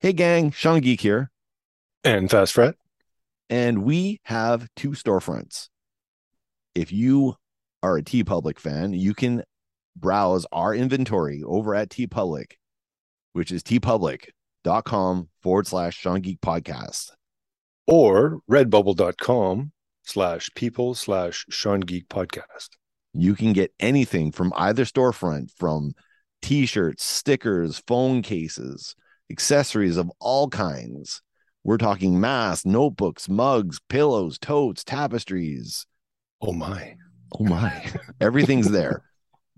Hey, gang, Sean Geek here. And Fast Fret. And we have two storefronts. If you are a Tee Public fan, you can browse our inventory over at Tee Public, which is teepublic.com forward slash Sean Geek podcast. Or redbubble.com slash people slash Sean Geek podcast. You can get anything from either storefront from t shirts, stickers, phone cases, accessories of all kinds. We're talking masks, notebooks, mugs, pillows, totes, tapestries. Oh my. Oh my. Everything's there.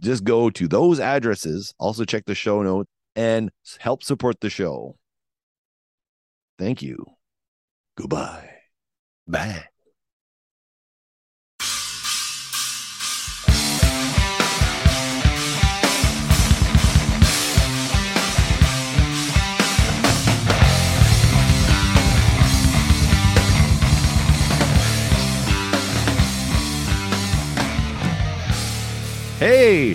Just go to those addresses. Also, check the show notes and help support the show. Thank you. Goodbye. Bye. Hey,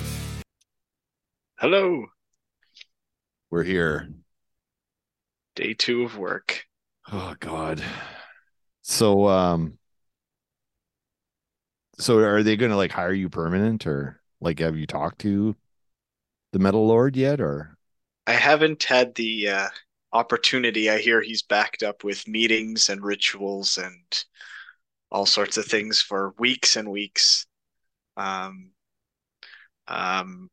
Hello. we're here. Day two of work. Oh God. So um so are they gonna like hire you permanent or like have you talked to the Metal Lord yet or I haven't had the uh, opportunity. I hear he's backed up with meetings and rituals and all sorts of things for weeks and weeks. Um, um,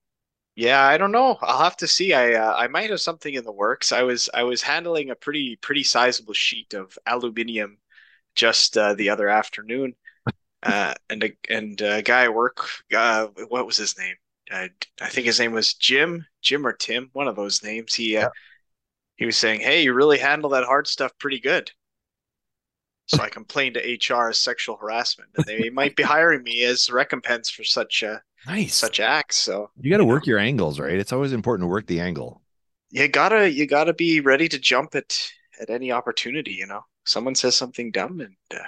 yeah, I don't know. I'll have to see. I uh, I might have something in the works. I was I was handling a pretty pretty sizable sheet of aluminium just uh, the other afternoon, uh, and a and a guy at work. Uh, what was his name? Uh, I think his name was Jim, Jim or Tim, one of those names. He uh, Yeah. he was saying, "Hey, you really handle that hard stuff pretty good." So I complained to HR as sexual harassment, and they might be hiring me as recompense for such uh, nice. such acts. So you you know. work your angles, right? It's always important to work the angle. you gotta you gotta be ready to jump at at any opportunity. You know, someone says something dumb, and uh,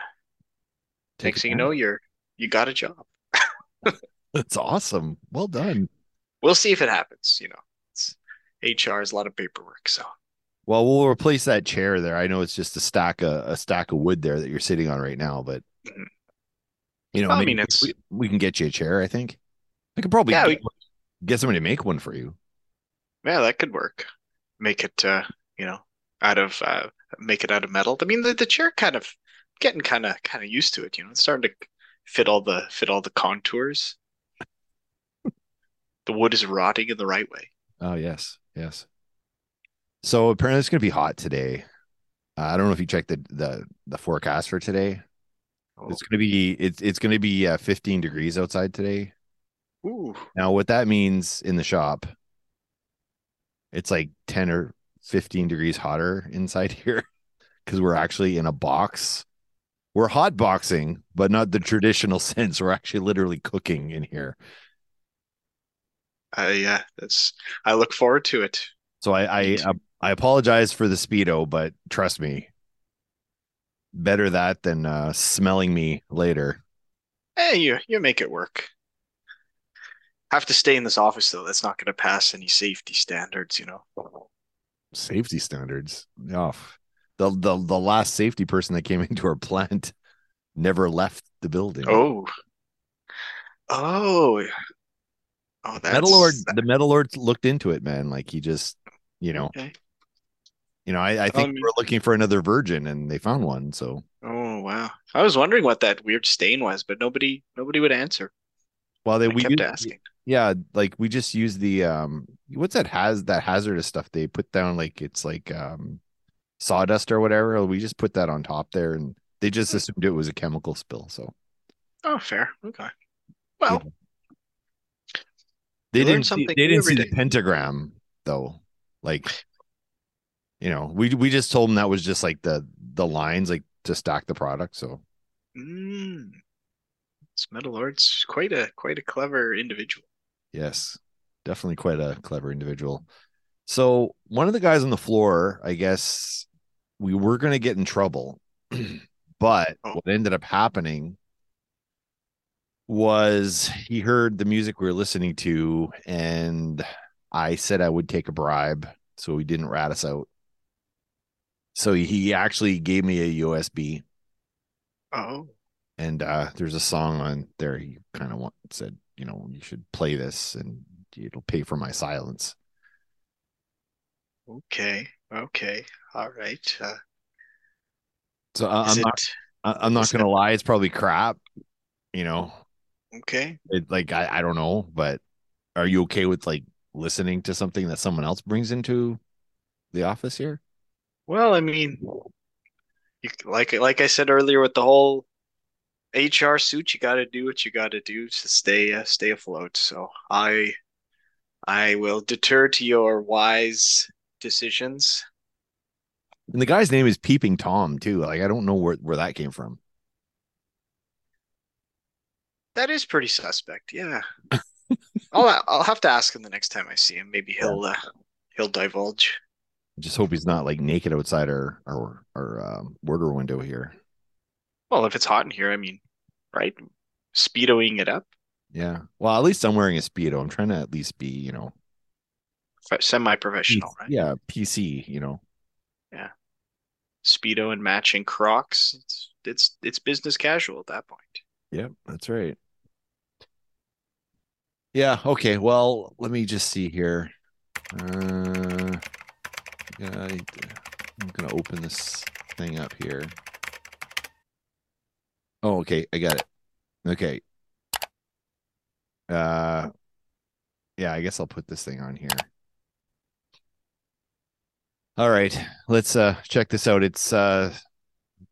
Take next thing you know, you're you got a job. That's awesome. Well done. We'll see if it happens. You know, it's HR is a lot of paperwork, so. Well, we'll replace that chair there. I know it's just a stack of a stack of wood there that you're sitting on right now, but Mhm. you know, Well, I mean, it's- we, we can get you a chair. I think I could probably Yeah, get, get somebody to make one for you. Yeah, that could work. Make it, uh, you know, out of uh, make it out of metal. I mean, the, the chair kind of getting kind of kind of used to it. You know, it's starting to fit all the fit all the contours. The wood is rotting in the right way. Oh yes, yes. So apparently it's going to be hot today. Uh, I don't know if you checked the the the forecast for today. Oh, It's going to be it's it's going to be uh, 15 degrees outside today. Ooh, Now, what that means in the shop, it's like 10 or 15 degrees hotter inside here because we're actually in a box. We're hot boxing, but not the traditional sense. We're actually literally cooking in here. uh, yeah, that's. I look forward to it. So I I Me. I apologize for the speedo, but trust me, better that than uh, smelling me later. Hey, you you make it work. Have to stay in this office though. That's not going to pass any safety standards, you know. Safety standards. Oh, the the the last safety person that came into our plant never left the building. Oh, oh, oh, that's Metal Lord, the Metal Lord looked into it, man. Like he just, you know, Okay. you know, I, I think Um, they were looking for another virgin and they found one. So, Oh wow. I was wondering what that weird stain was, but nobody nobody would answer. well, they I we kept used, asking. Yeah, like we just use the um, what's that has that hazardous stuff they put down? Like it's like um, sawdust or whatever. We just put that on top there, and they just Hmm. assumed it was a chemical spill. So Oh, fair. Okay. Well, they didn't see, they didn't see every the pentagram though. Like, you know, we we just told them that was just like the the lines like to stack the product. So. mm, this Metal Lord's quite a quite a clever individual. Yes, definitely quite a clever individual. So one of the guys on the floor, I guess we were going to get in trouble, but Oh. what ended up happening was he heard the music we were listening to, and I said I would take a bribe, so he didn't rat us out. So he actually gave me a USB, Oh, and uh, there's a song on there. He kind of said, you know, you should play this, and it'll pay for my silence. okay, okay, all right. Uh, So I, I'm not, I'm not gonna it- lie, it's probably crap. You know, okay? it like I, I don't know, but are you okay with like listening to something that someone else brings into the office here? Well, I mean, you like like I said earlier with the whole HR suit, you got to do what you got to do to stay uh, stay afloat. So I I will deter to your wise decisions. And the guy's name is Peeping Tom too. Like I don't know where where that came from. That is pretty suspect. Yeah. I'll I'll have to ask him the next time I see him. Maybe he'll uh, he'll divulge. I just hope he's not like naked outside our our our um, order window here. Well, if it's hot in here, I mean, right? Speedoing it up, Yeah. Well, at least I'm wearing a speedo. I'm trying to at least be, you know, semi-professional, right? yeah, PC. You know. Yeah. Speedo and matching Crocs. It's it's it's business casual at that point. Yep, that's right. Yeah. Okay. Well, let me just see here. Uh, yeah, I'm gonna open this thing up here. Oh, okay. I got it. Okay. Uh, yeah. I guess I'll put this thing on here. All right. Let's uh check this out. It's uh,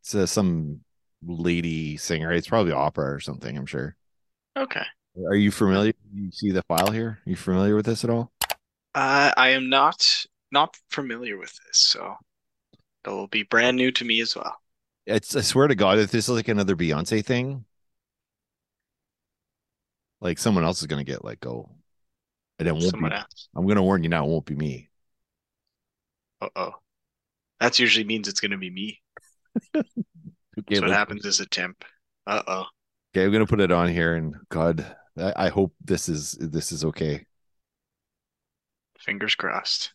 it's uh, some lady singer. It's probably opera or something. I'm sure. Okay. Are you familiar? You see the file here? Are you familiar with this at all? Uh, I am not not familiar with this, so it'll be brand new to me as well. It's I swear to God, if this is like another Beyonce thing, like someone else is gonna get let go. And it won't Someone be else. I'm gonna warn you now, it won't be me. Uh-oh. That usually means it's gonna be me. Okay, That's what happens is a temp. Uh-oh. okay, I'm gonna put it on here and God, I, I hope this is this is okay. Fingers crossed.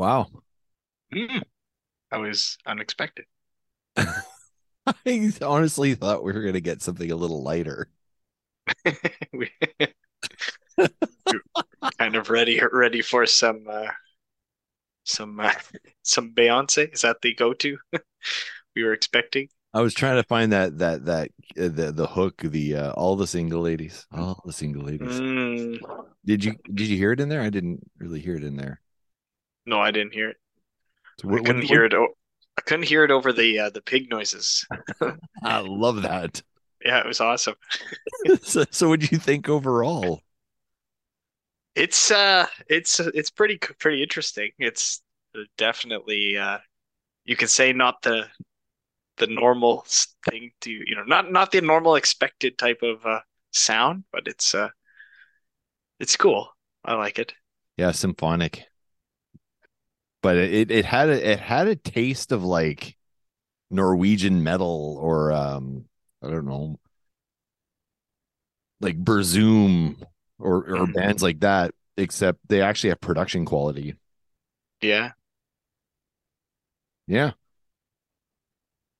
Wow. Mm. That was unexpected. I honestly thought we were going to get something a little lighter. We- kind of ready ready for some uh, some uh, some Beyonce. Is that the go-to we were expecting? I was trying to find that that that uh, the the hook, the uh, all the single ladies, all the single ladies. Mm. Did you did you hear it in there? I didn't really hear it in there. No, I didn't hear it. So I couldn't what- hear it. o- I couldn't hear it over the uh, the pig noises. I love that. Yeah, it was awesome. so, so what do you think overall? It's uh, it's it's pretty pretty interesting. It's definitely uh, you can say not the the normal thing to you know not not the normal expected type of uh, sound, but it's uh, it's cool. I like it. Yeah, symphonic. But it it, had a, it had a taste of like Norwegian metal or um I don't know like Burzum or or Mhm. bands like that except they actually have production quality. Yeah. Yeah.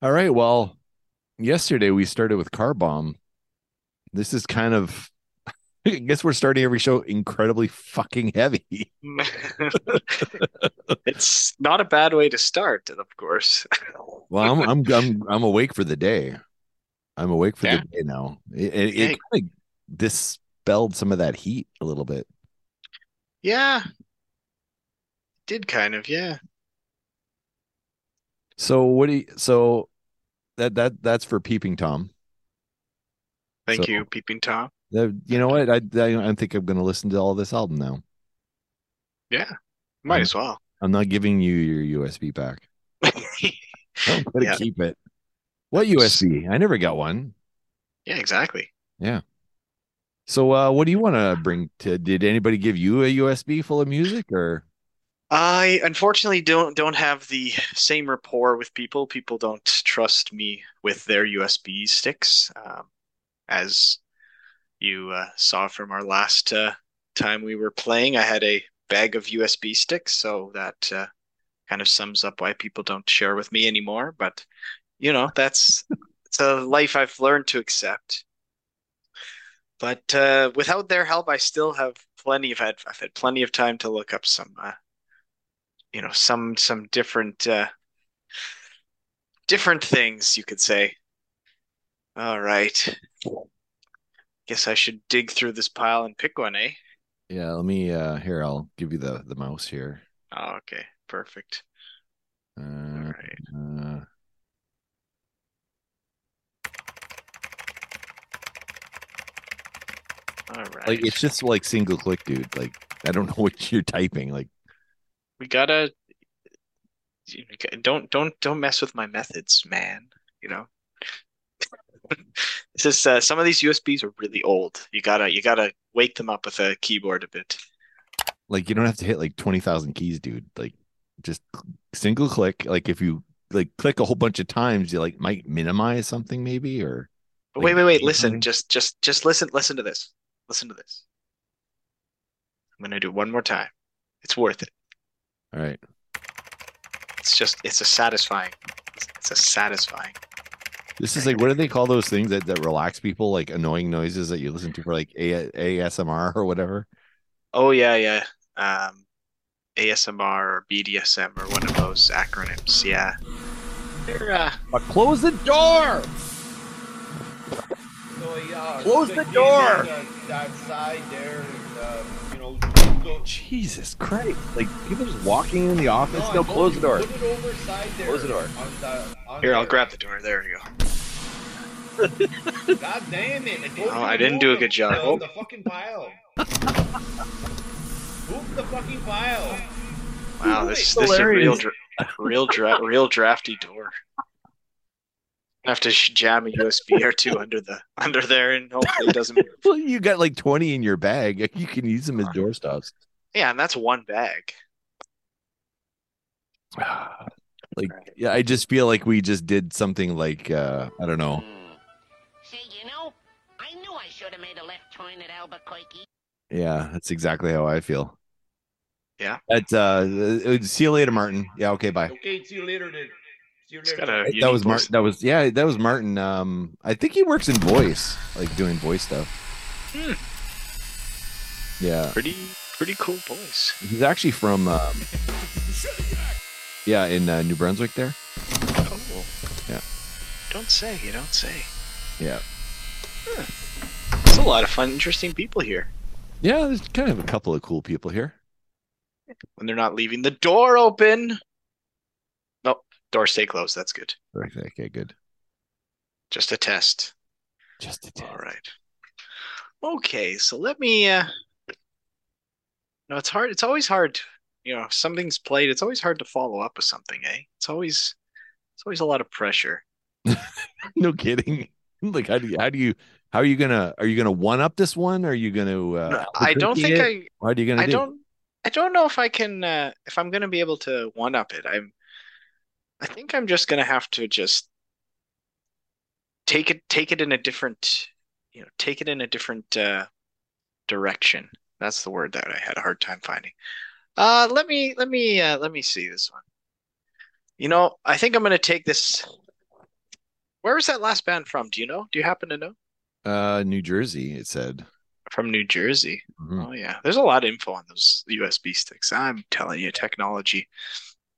All right, well, yesterday we started with Car Bomb. This is kind of I guess we're starting every show incredibly fucking heavy. It's not a bad way to start, of course. Well, I'm I'm I'm I'm awake for the day. I'm awake for Yeah. the day now. It it, it kind of dispelled some of that heat a little bit. Yeah. Did kind of, yeah. So what do you so that that that's for peeping Tom. Thank So- you, Peeping Tom. You know what? I, I I think I'm going to listen to all this album now. Yeah. Might Um, as well. I'm not giving you your USB back. I'm going to Yeah. keep it. What USB? I never got one. Yeah, exactly. Yeah. So uh what do you want to bring to did anybody give you a USB full of music or I unfortunately don't don't have the same rapport with people. People don't trust me with their USB sticks, um, as you uh, saw from our last uh, time we were playing. I had a bag of USB sticks, so that uh, kind of sums up why people don't share with me anymore. But you know, that's it's a life I've learned to accept. But uh, without their help, I still have plenty of had I've had plenty of time to look up some uh, you know some some different uh different things you could say all right guess i should dig through this pile and pick one eh Yeah, let me uh here I'll give you the the mouse here. oh, okay perfect all Uh, right uh all right like it's just like single click dude. Like I don't know what you're typing. Like we gotta don't don't don't mess with my methods man you know this is uh, some of these usbs are really old you gotta you gotta wake them up with a keyboard a bit like you don't have to hit like 20,000 keys, dude. Like just single click. Like if you like click a whole bunch of times, you like might minimize something maybe or But Like, wait, wait, wait. Listen, something? just, just, just listen. Listen to this. Listen to this. I'm gonna do it one more time. It's worth it. all right. It's just, it's a satisfying. It's a satisfying. This is like what do they call those things that, that relax people like annoying noises that you listen to for like a- ASMR or whatever? Oh yeah, yeah. Um, ASMR or BDSM or one of those acronyms. Yeah. They're uh, But close the door. So, yeah, Close the door! know, That side there, uh, you know. go- Jesus Christ. Like people just walking in the office. No, No, I close the door. Put it over side there. Close the door. The, here. I'll grab the door. There you go. God damn it! I, told Oh, I didn't do a good job. The, Oh. the fucking pile. Move the fucking pile. Wow, this this is a real, dra real, dra real drafty door. I have to jam a USB or two under the under there, and hopefully it doesn't. Well, you got like 20 in your bag. You can use them as door stops. Yeah, and that's one bag. like yeah, I just feel like we just did something like uh I don't know. Albuquerque. Yeah, that's exactly how I feel. Yeah. At uh, see you later, Martin. Yeah. Okay. Bye. Okay, see you later then. See you later. got that was. Martin. That was yeah. That was Martin. Um, I think he works in voice, like doing voice stuff. Hmm. Yeah, Pretty pretty cool voice. he's actually from. Um, yeah, in uh, New Brunswick there. Oh. Yeah. Don't say. You don't say. Yeah. It's a lot of fun, interesting people here. Yeah, there's kind of a couple of cool people here. When they're not leaving the door open. Nope. Door stay closed. That's good. Okay, okay, good. Just a test. Just a test. All right. Okay, so let me uh No, it's hard. It's always hard. You know, if something's played, it's always hard to follow up with something, eh? It's always it's always a lot of pressure. no kidding. Like, how do you, how do you, how are you gonna, are you gonna one up this one? Are you gonna? Uh, I don't think it? I What are you gonna I do? don't I don't know if I can uh if I'm gonna be able to one up it. I'm I think I'm just gonna have to just take it take it in a different you know, take it in a different uh direction. That's the word that I had a hard time finding. Uh let me let me uh let me see this one. You know, I think I'm gonna take this where was that last band from? Do you know? Do you happen to know? Uh, New Jersey. It said. From New Jersey. Mhm. Oh yeah. There's a lot of info on those USB sticks. I'm telling you, technology.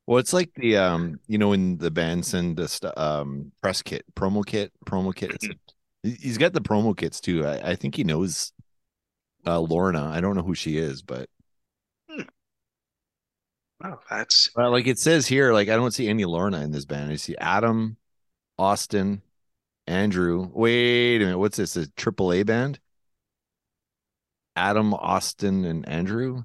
Well, it's like the um, you know, when the band send the st- um press kit, promo kit, promo kit. He- he's got the promo kits too. I, I think he knows uh Lorna. I don't know who she is, but Oh, that's well, like it says here, like I don't see any Lorna in this band. I see Adam, Austin, Andrew. Wait a minute, what's this? A triple A band? Adam, Austin, and Andrew.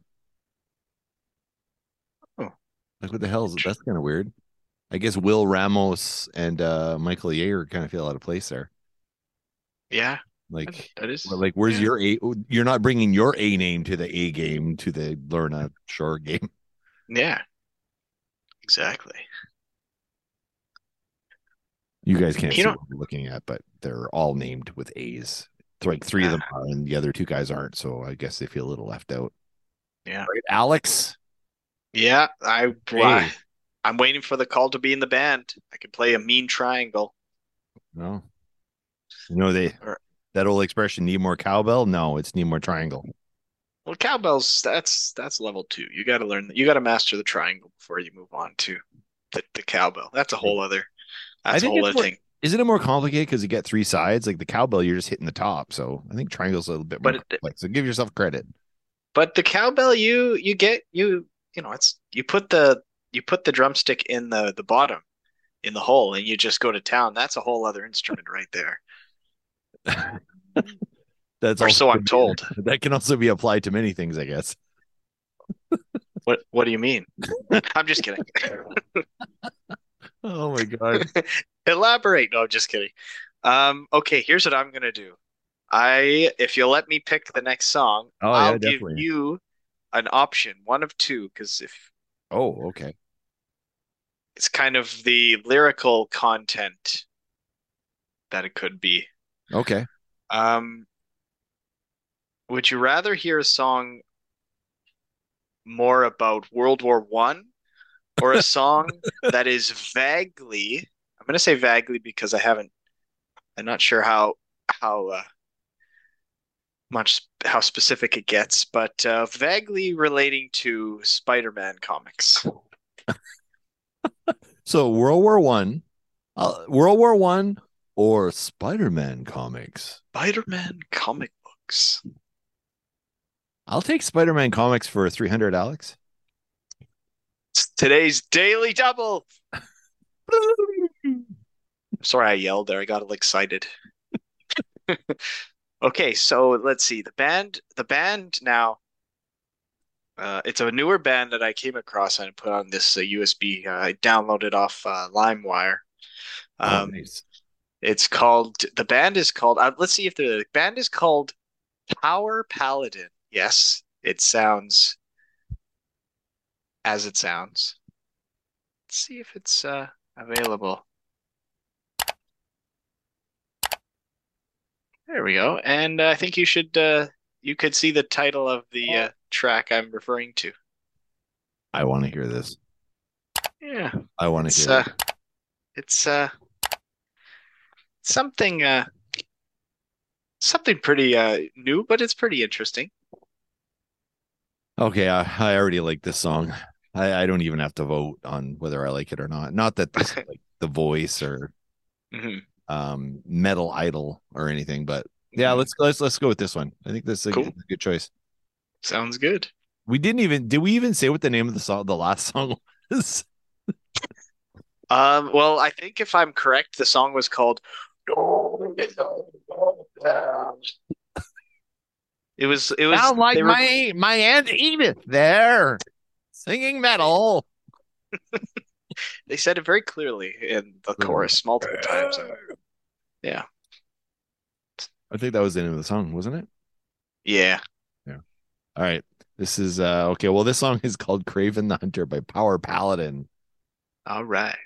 Oh. like what the hell is? That's kind of weird. I guess Will Ramos and uh Michael Yager kind of feel out of place there. yeah, Like, that is like where's yeah. your A? You're not bringing your A name to the A game to the Lorna Shore game. yeah. Exactly. You guys can't You see what we're looking at, but they're all named with A's. It's like three of them ah. are, and the other two guys aren't. So I guess they feel a little left out. Yeah. Right, Alex. Yeah, I Hey. I- I'm waiting for the call to be in the band. I can play a mean triangle. No, you know they Or- that old expression "need more cowbell." No, it's need more triangle. Well, cowbells, that's that's level two. You got to learn you got to master the triangle before you move on to the, the cowbell. That's a whole other that's a think it's more- thing. Isn't it more complicated because you get three sides? Like the cowbell, you're just hitting the top. So I think triangle's a little bit more But it- complex. So give yourself credit. But the cowbell you you get you you know, it's you put the you put the drumstick in the the bottom in the hole and you just go to town. That's a whole other instrument right there. That's Or also so I'm told. That can also be applied to many things, I guess. What what do you mean? I'm just kidding. Oh my god. Elaborate. No, I'm just kidding. Um, okay, here's what I'm gonna do. I, if you'll let me pick the next song, Oh, I'll give you an option, one of two, because if Oh, okay. it's kind of the lyrical content that it could be. Okay. Um, would you rather hear a song more about World War One or a song that is vaguely, I'm going to say vaguely because I haven't, I'm not sure how how uh, much how specific it gets, but uh, vaguely relating to Spider-Man comics. So World War One, uh, World War One, or Spider-Man comics. Spider-Man comic books. I'll take Spider-Man comics for three hundred, Alex. Today's daily double. Sorry, I yelled there. I got a little excited. Okay, so let's see. The band, the band now, uh, it's a newer band that I came across and put on this uh, USB. Uh, I downloaded off uh, LimeWire. Oh, Um, nice. It's called, the band is called, uh, let's see if the band is called Power Paladin. Yes, it sounds as it sounds. Let's see if it's uh, available. There we go. And uh, I think you should uh, you could see the title of the uh, track I'm referring to. I want to hear this. Yeah, I want to hear uh, it. it's uh, something uh, something pretty uh new, but it's pretty interesting. Okay, I, I already like this song. I, I don't even have to vote on whether I like it or not. Not that this like the voice or Mhm. um metal idol or anything, but yeah, let's let's let's go with this one. I think this is a, Cool. good, good choice. Sounds good. We didn't even did we even say what the name of the song the last song was? Um, well, I think if I'm correct, the song was called. It was. It was. Sound like were- my my aunt Edith there singing metal. They said it very clearly in the chorus multiple times. yeah. I think that was the name of the song, wasn't it? Yeah. Yeah. All right. This is uh okay. Well, this song is called Kraven the Hunter by Power Paladin. All right.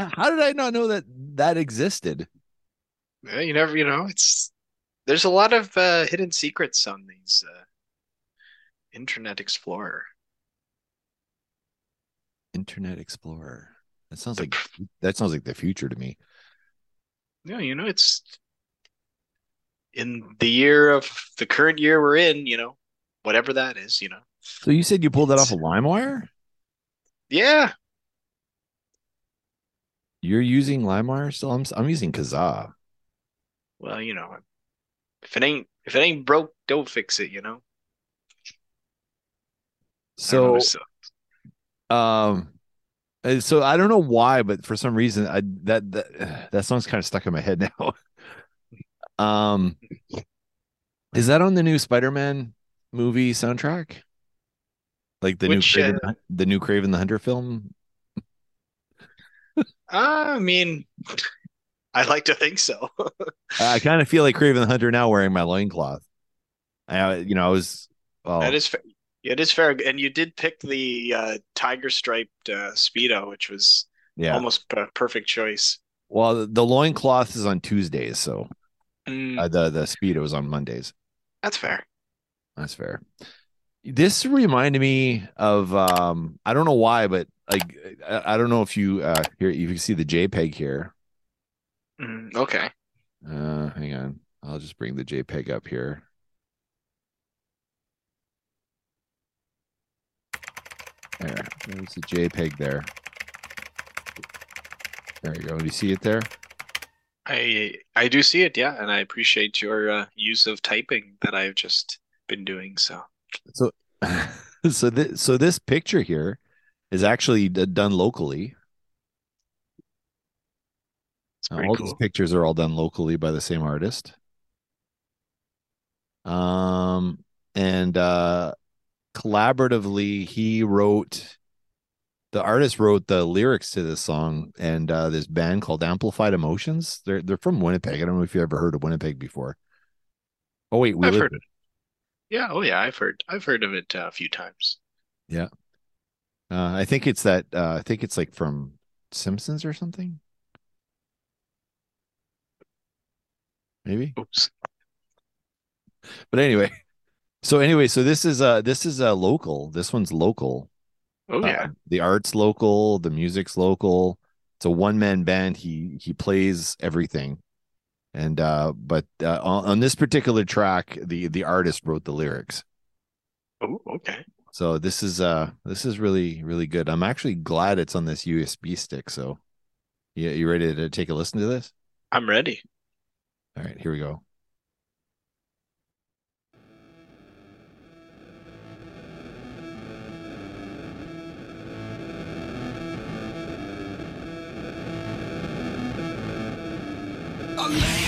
How did I? How did I not know that that existed? Yeah, you never, you know, it's there's a lot of uh, hidden secrets on these uh, Internet Explorer. Internet Explorer. That sounds The like that sounds like the future to me. Yeah, you know, it's in the year of the current year we're in, you know, whatever that is, you know. So you said you pulled that off of LimeWire? Yeah, You're using LimeWire still? I'm I'm using Kazaa. well, you know, if it ain't if it ain't broke, don't fix it, you know. So um uh, so I don't know why, but for some reason I that that that song's kind of stuck in my head now. um is that on the new Spider-Man movie soundtrack? Like the Which, new Kraven, uh, the new Kraven the Hunter film? I mean, I like to think so. I kind of feel like Kraven the Hunter now wearing my loincloth. I you know, I was well, That is fair. It is fair, and you did pick the uh, tiger striped uh, speedo, which was yeah. almost a perfect choice. Well, the, the loincloth is on Tuesdays, so Mm, uh, the the speedo is on Mondays. that's fair. That's fair. This reminded me of um I don't know why, but like I, I don't know if you uh here you can see the JPEG here. Mm, okay. Uh hang on. I'll just bring the JPEG up here. There. There's the JPEG there. There you go. Do you see it there? I I do see it, yeah, and I appreciate your uh, use of typing that I've just been doing. So So so this so this picture here is actually done locally. Uh, all these pictures are all done locally by the same artist. Um, and uh, collaboratively, he wrote the artist wrote the lyrics to this song, and uh, this band called Amplified Emotions. They're they're from Winnipeg. I don't know if you ever heard of Winnipeg before. Oh wait, we I've heard it. Yeah, oh yeah, I've heard I've heard of it uh, a few times. Uh, I think it's that. Uh, I think it's like from Simpsons or something. Maybe. Oops. But anyway, so anyway, so this is uh this is uh local. This one's local. Oh Uh, yeah. the art's local, the music's local. It's a one man band. He he plays everything. And uh but uh, on, on this particular track, the the artist wrote the lyrics. Oh, okay. So this is uh this is really really good. I'm actually glad it's on this USB stick. So yeah, you ready to take a listen to this? I'm ready. All right, here we go. I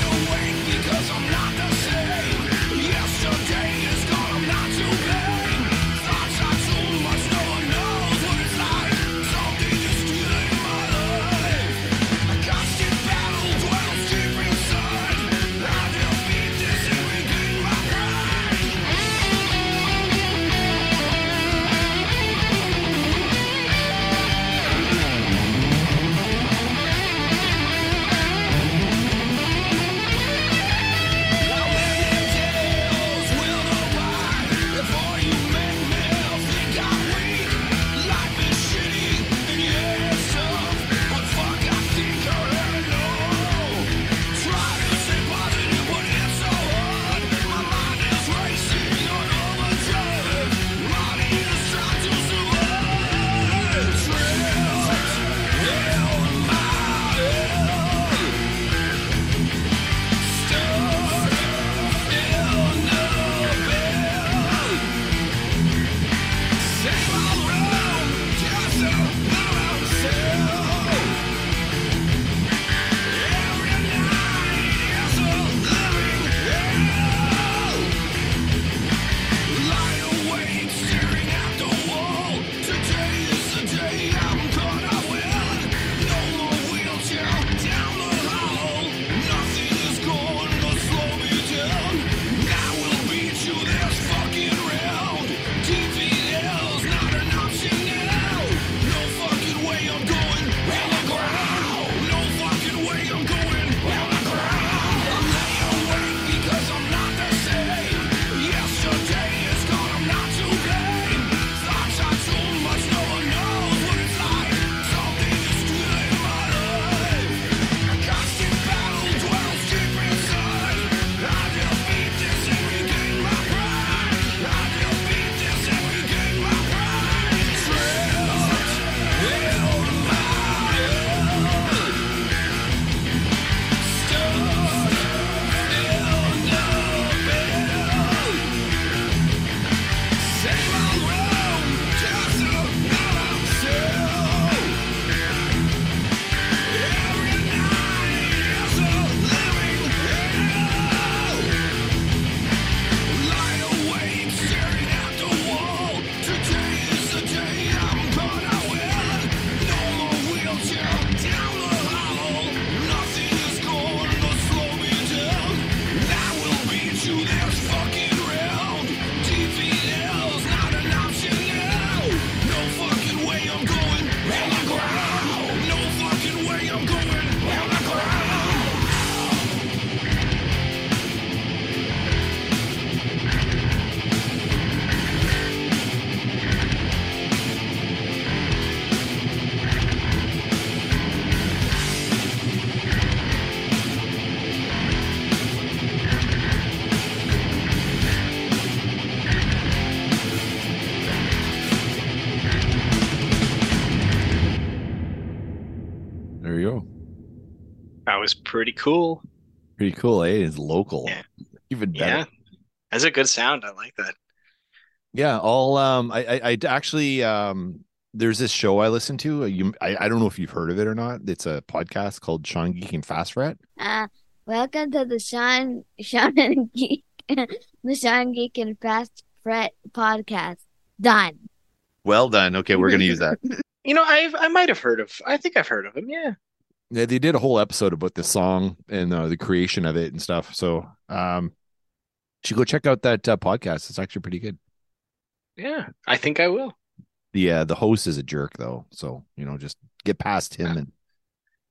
pretty cool. Pretty cool, eh? It's local. Yeah. Even better. Yeah. That's a good sound. I like that. Yeah, I'll um I I I'd actually um there's this show I listen to. uh, You I, I don't know if you've heard of it or not. It's a podcast called Sean Geek and Fast Fret. Uh, welcome to the Sean Sean and Geek the Sean Geek and Fast Fret podcast. Done. Well done. Okay, we're gonna use that. You know, I I might have heard of. I think I've heard of him. Yeah. Yeah, they did a whole episode about the song and uh, the creation of it and stuff. So um should go check out that uh, podcast. It's actually pretty good. Yeah. I think I will. The uh, the host is a jerk though, so you know just get past him and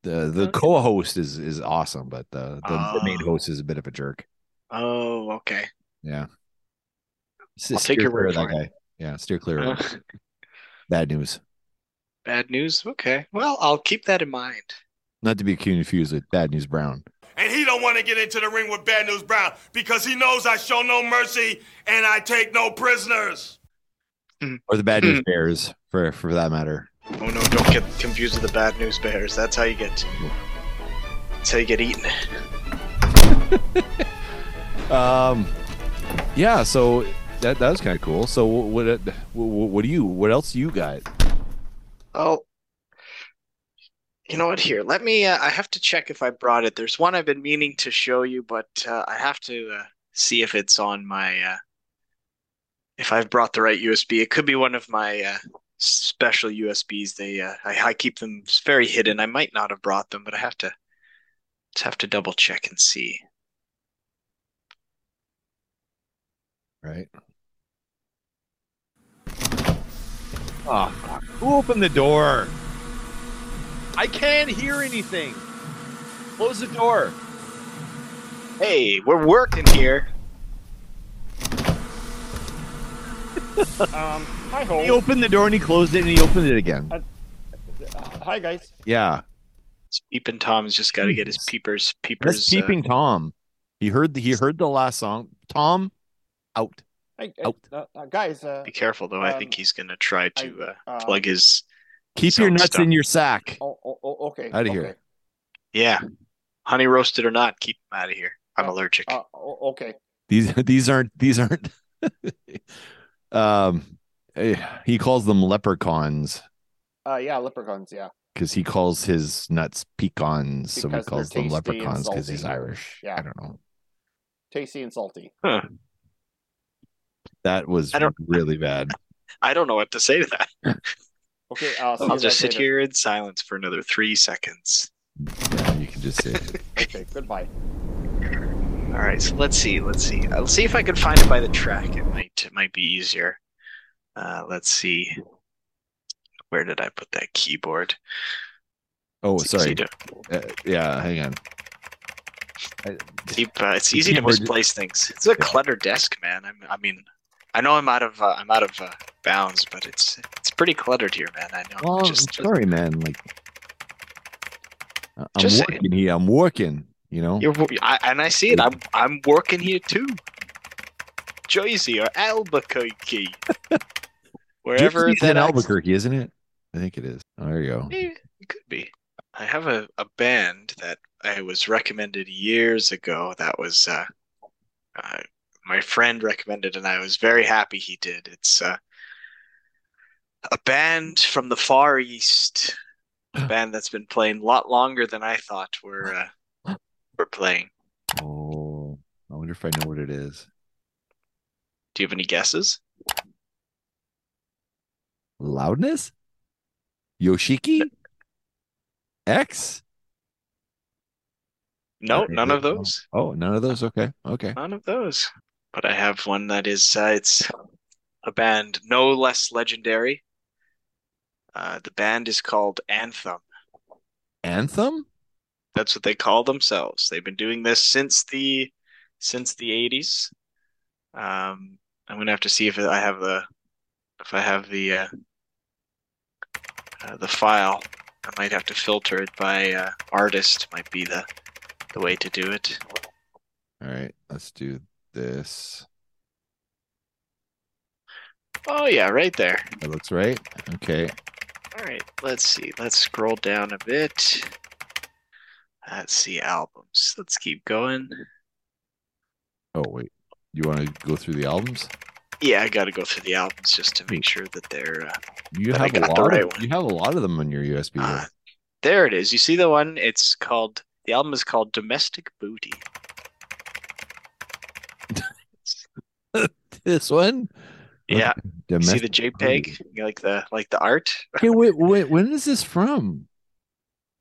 the the Okay. co-host is is awesome, but the the, the main Oh. host is a bit of a jerk. Oh, okay. Yeah. I'll take your word of that for it. guy. Yeah, steer clear. of Uh. Bad news. bad news. Okay. Well, I'll keep that in mind. Not to be confused with Bad News Brown. And he don't want to get into the ring with Bad News Brown because he knows I show no mercy and I take no prisoners. Or the Bad. News Bears, for for that matter. Oh no! Don't get confused with the bad news bears. That's how you get. That's how you get eaten. Um, yeah. So that that was kind of cool. So what what what, what do you what else you got? Oh, you know what? Here, let me. Uh, I have to check if I brought it. There's one I've been meaning to show you, but uh, I have to uh, see if it's on my. Uh, if I've brought the right USB, it could be one of my uh, special USBs. They, uh, I, I keep them very hidden. I might not have brought them, but I have to. Just have to double check and see. Right. Oh, fuck. who opened the door? I can't hear anything. Close the door. Hey, we're working here. Um, hi He ho. opened the door and he closed it and he opened it again. Hi guys. Yeah. Peeping Tom's just got to get his peepers. Peepers. That's peeping Tom. He heard the he heard the last song. Tom, out. Hi, Out. uh, uh, guys. Uh, uh, be careful though. I think um, he's gonna try to uh, uh, plug his. Keep your nuts stuff. in your sack. Oh, oh, oh, okay. Outta here. okay. Yeah, honey roasted or not, keep them out of here. I'm Uh, allergic. Uh, okay. These these aren't these aren't. um, eh, he calls them leprechauns Uh, yeah, leprechauns. Yeah. because he calls his nuts pecans, so he calls them leprechauns because he's. Irish. Yeah. I don't know. Tasty and salty. That was I don't- really bad. I don't know what to say to that. Okay. Uh, see I'll you just sit later. here in silence for another three seconds. Yeah, you can just say it. Okay. Goodbye. All right, so let's see. Let's see. I'll see if I can find it by the track. It might it might be easier. Uh, let's see. Where did I put that keyboard? Oh, It's sorry. to, Uh, yeah, hang on. I- keep, uh, it's The easy to misplace things. It's a cluttered desk, man. I'm, I mean, I know I'm out of uh, I'm out of uh, bounds, but it's it's pretty cluttered here, man. I know. Well, just, I'm sorry, man. Like, I'm Just working here. I'm working. You know. You're, I, and I see it. I'm I'm working here too. Jersey or Albuquerque, wherever Gypsy's that in Albuquerque, isn't it? I think it is. Oh, there you go. Eh, it could be. I have a, a band that I was recommended years ago. That was uh, uh, my friend recommended, and I was very happy he did. It's uh, a band from the Far East, a band that's been playing a lot longer than I thought were uh, were playing. Oh, I wonder if I know what it is. Do you have any guesses? Loudness? Yoshiki? X? No, none of those. Oh, none of those. Okay. Okay. None of those. But I have one that is uh, it's a band no less legendary. Uh, the band is called Anthem. Anthem? That's what they call themselves. They've been doing this since the since the 80s. Um, I'm gonna have to see if I have the if I have the uh, uh, the file. I might have to filter it by uh, artist. Might be the the way to do it. All right. Let's do this. Oh yeah, right there. That looks right. Okay. All right, let's see. Let's scroll down a bit. Let's see albums. Let's keep going. Oh wait, you want to go through the albums? Yeah, I got to go through the albums just to make sure that they're. Uh, You I have a lot. right of, one. you have a lot of them on your USB. uh, there it is. You see the one? It's called. The album is called Domestic Booty. this one. Yeah. You see the JPEG? You like the like the art? Okay, wait, wait, when is this from?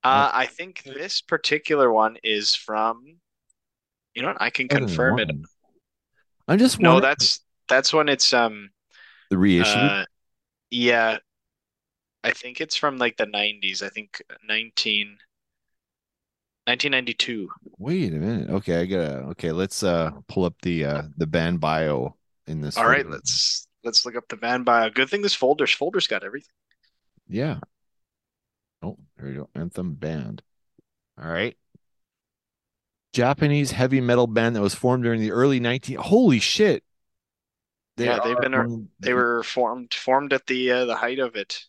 Uh, I think this particular one is from. You know what? I can confirm it. I'm just No, that's that's when it's um the reissue. uh yeah. I think it's from like the 90s. I think 19 1992. Wait a minute. Okay, I gotta. Okay, let's uh pull up the uh the band bio in this. All right, folder. let's let's look up the band bio. Good thing this folder's folder's got everything. Yeah. Oh, there we go. Anthem band. All right. Japanese heavy metal band that was formed during the early 19 Holy shit. They Yeah, they've been- They were formed formed at the uh, the height of it.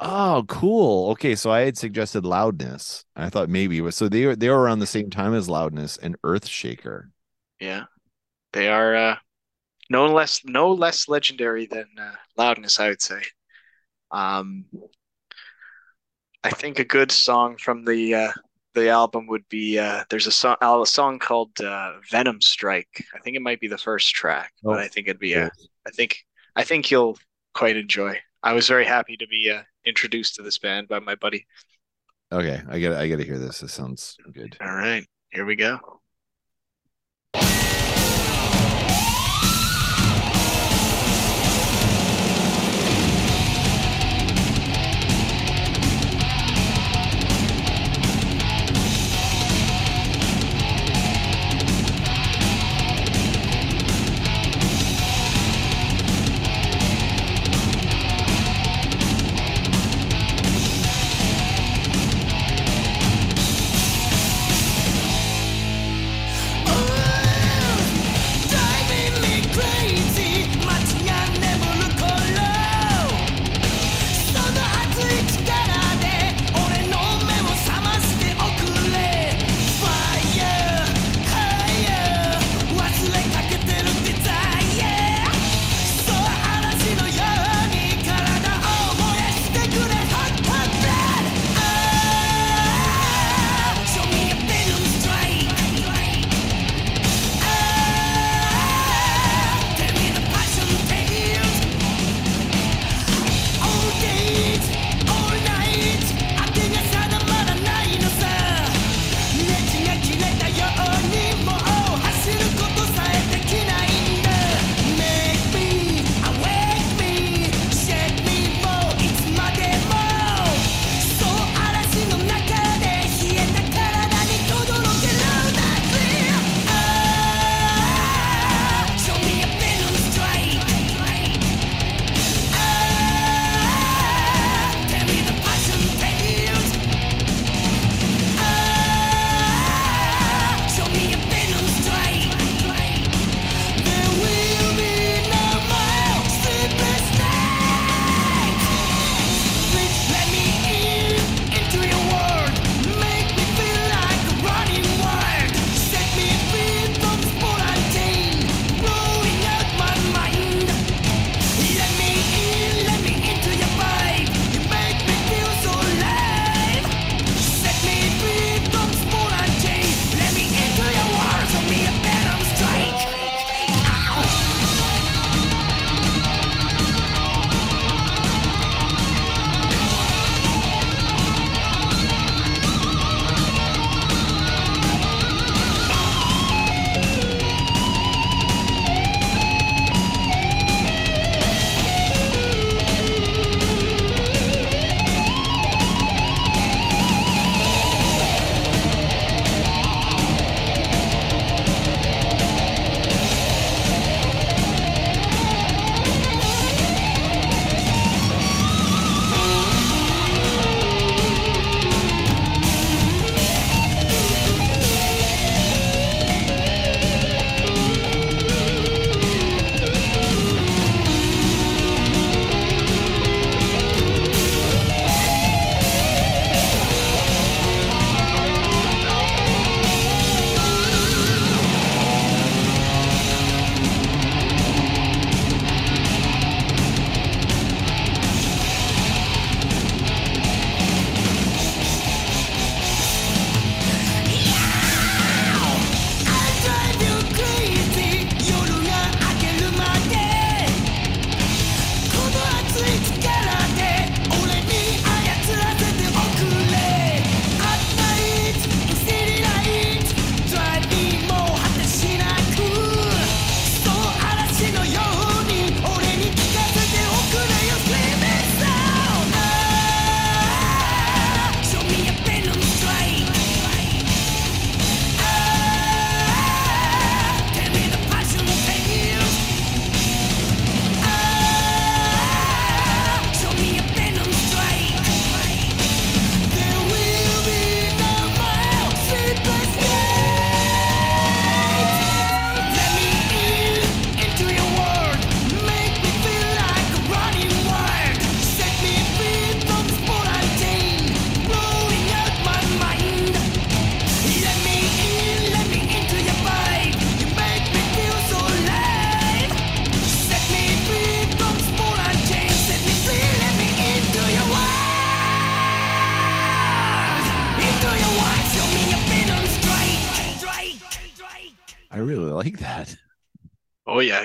Oh, cool. Okay, so I had suggested Loudness. I thought maybe was so they were they were around the same time as Loudness and Earthshaker. Yeah. They are uh no less no less legendary than uh, Loudness, I would say. Um I think a good song from the uh the album would be uh there's a song a song called uh Venom Strike. I think it might be the first track, but Oh, I think it'd be uh I think I think you'll quite enjoy. I was very happy to be uh introduced to this band by my buddy. Okay, I got I got to hear this. This sounds good. All right, here we go.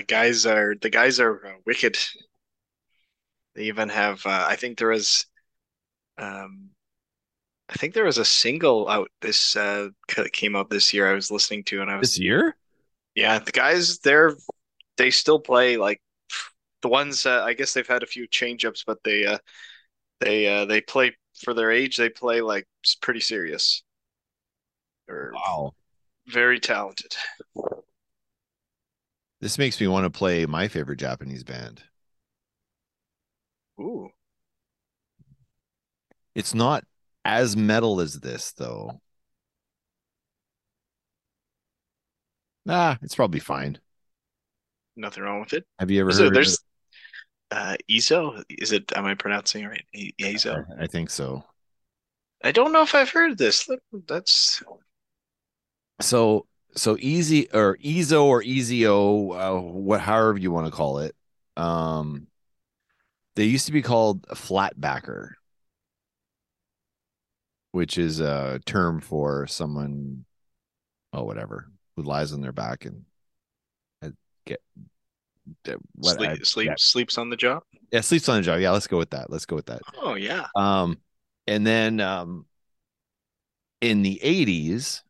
Guys are the guys are uh, wicked. They even have uh, I think there was um I think there was a single out this uh came out this year I was listening to and I was This year? yeah, the guys they're they still play like the ones uh, I guess they've had a few change-ups but they uh they uh they play for their age they play like pretty serious. They're Wow. very talented. This makes me want to play my favorite Japanese band. Ooh. It's not as metal as this, though. Nah, it's probably fine. Nothing wrong with it. Have you ever heard? So heard? there's uh Izo. Is it? Am I pronouncing it right? Izo. I think so. I don't know if I've heard this. That's So, so easy or Ezo or Ezio, uh, what, however you want to call it. Um, they used to be called a flatbacker, which is a term for someone, oh, whatever, who lies on their back and uh, get uh, what sleep, I- sleep yeah. sleeps on the job. yeah, sleeps on the job. Yeah, let's go with that. Let's go with that. Oh yeah. Um, and then um, in the eighties,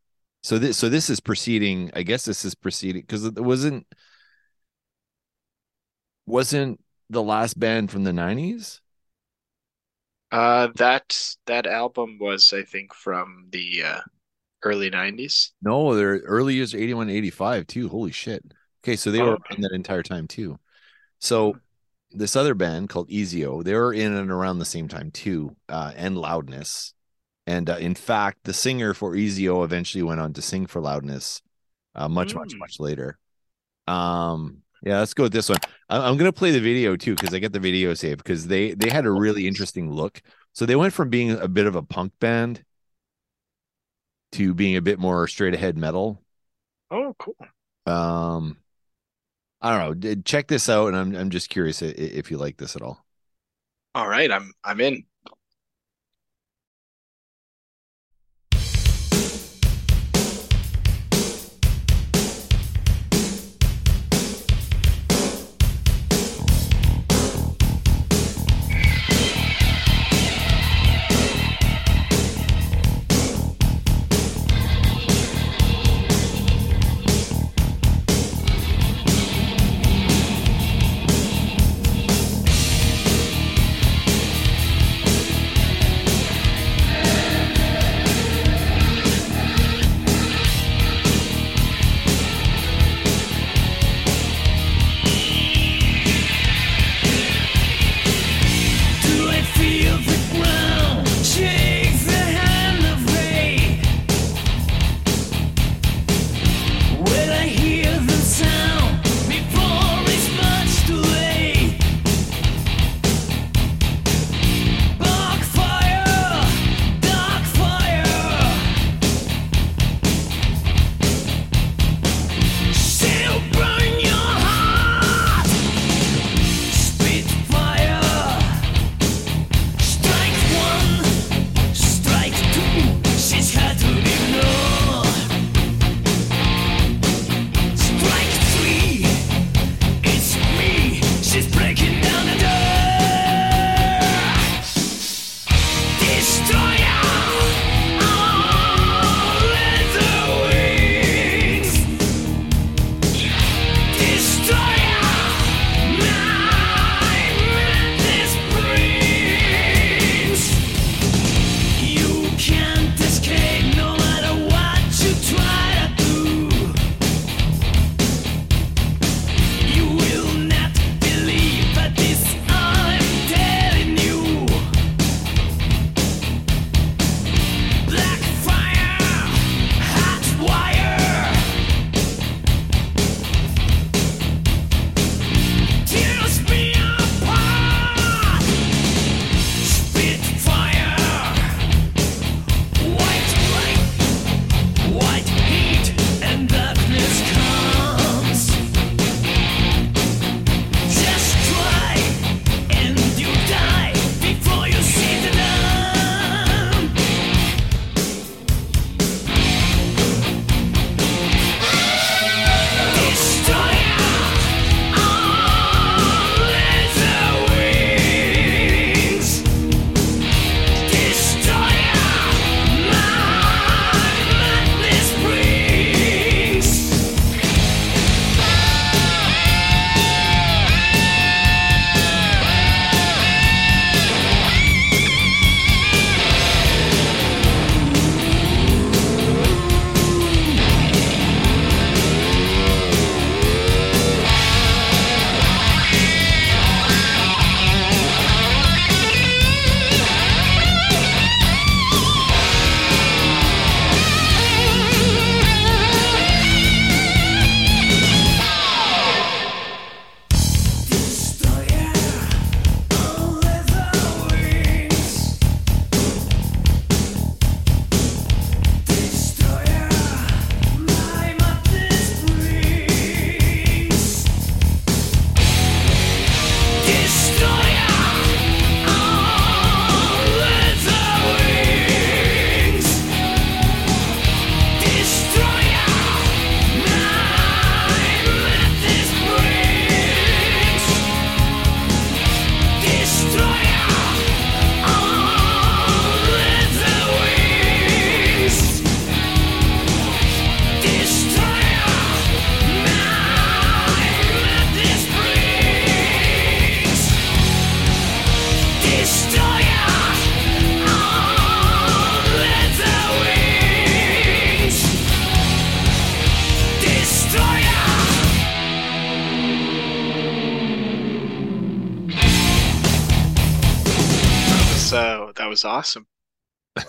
so this so this is proceeding. I guess this is proceeding because it wasn't wasn't the last band from the nineties. Uh, that that album was, I think, from the uh, early '90s. No, they're early years 81, 85 too. Holy shit. Okay, so they Oh, were okay. in that entire time too. So this other band called Ezio, they were in and around the same time too, uh, and Loudness. And uh, in fact, the singer for Ezio eventually went on to sing for Loudness, uh, much, much, Mm. much later. Um, yeah, let's go with this one. I- I'm gonna play the video too because I get the video saved because they they had a really interesting look. So they went from being a bit of a punk band to being a bit more straight ahead metal. Oh, cool. Um, I don't know. Check this out, and I'm I'm just curious if you like this at all. All right, I'm I'm in.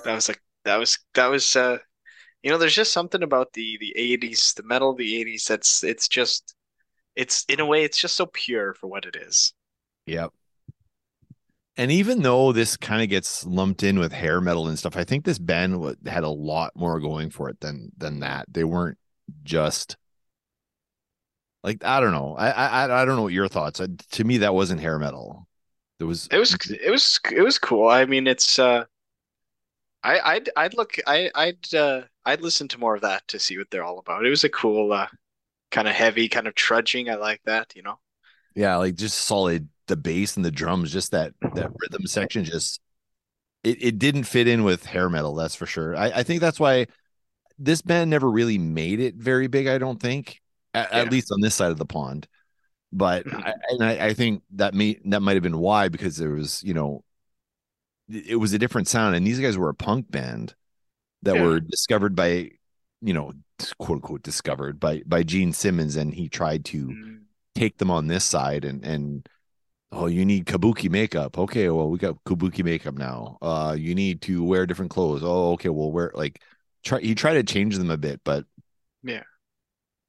That was like that was that was uh you know, there's just something about the the 80s, the metal of the 80s that's it's just it's in a way it's just so pure for what it is. Yep. And even though this kind of gets lumped in with hair metal and stuff, I think this band had a lot more going for it than than that. They weren't just like I don't know. I I I don't know what your thoughts. Uh, to me, that wasn't hair metal. There was It was it was it was cool. I mean, it's uh I I'd I'd look I I'd uh I'd listen to more of that to see what they're all about. It was a cool uh kind of heavy, kind of trudging. I like that, you know. yeah, like just solid. The bass and the drums, just that that rhythm section, just it it didn't fit in with hair metal. That's for sure. I I think that's why this band never really made it very big. I don't think, at, at least on this side of the pond. But Mhm. I, and I, I think that may that might have been why because there was you know it was a different sound, and these guys were a punk band that Yeah. were discovered by you know quote unquote discovered by by Gene Simmons, and he tried to Mm. take them on this side and and oh you need kabuki makeup okay well we got kabuki makeup now uh you need to wear different clothes oh okay well wear like try he tried to change them a bit but Yeah.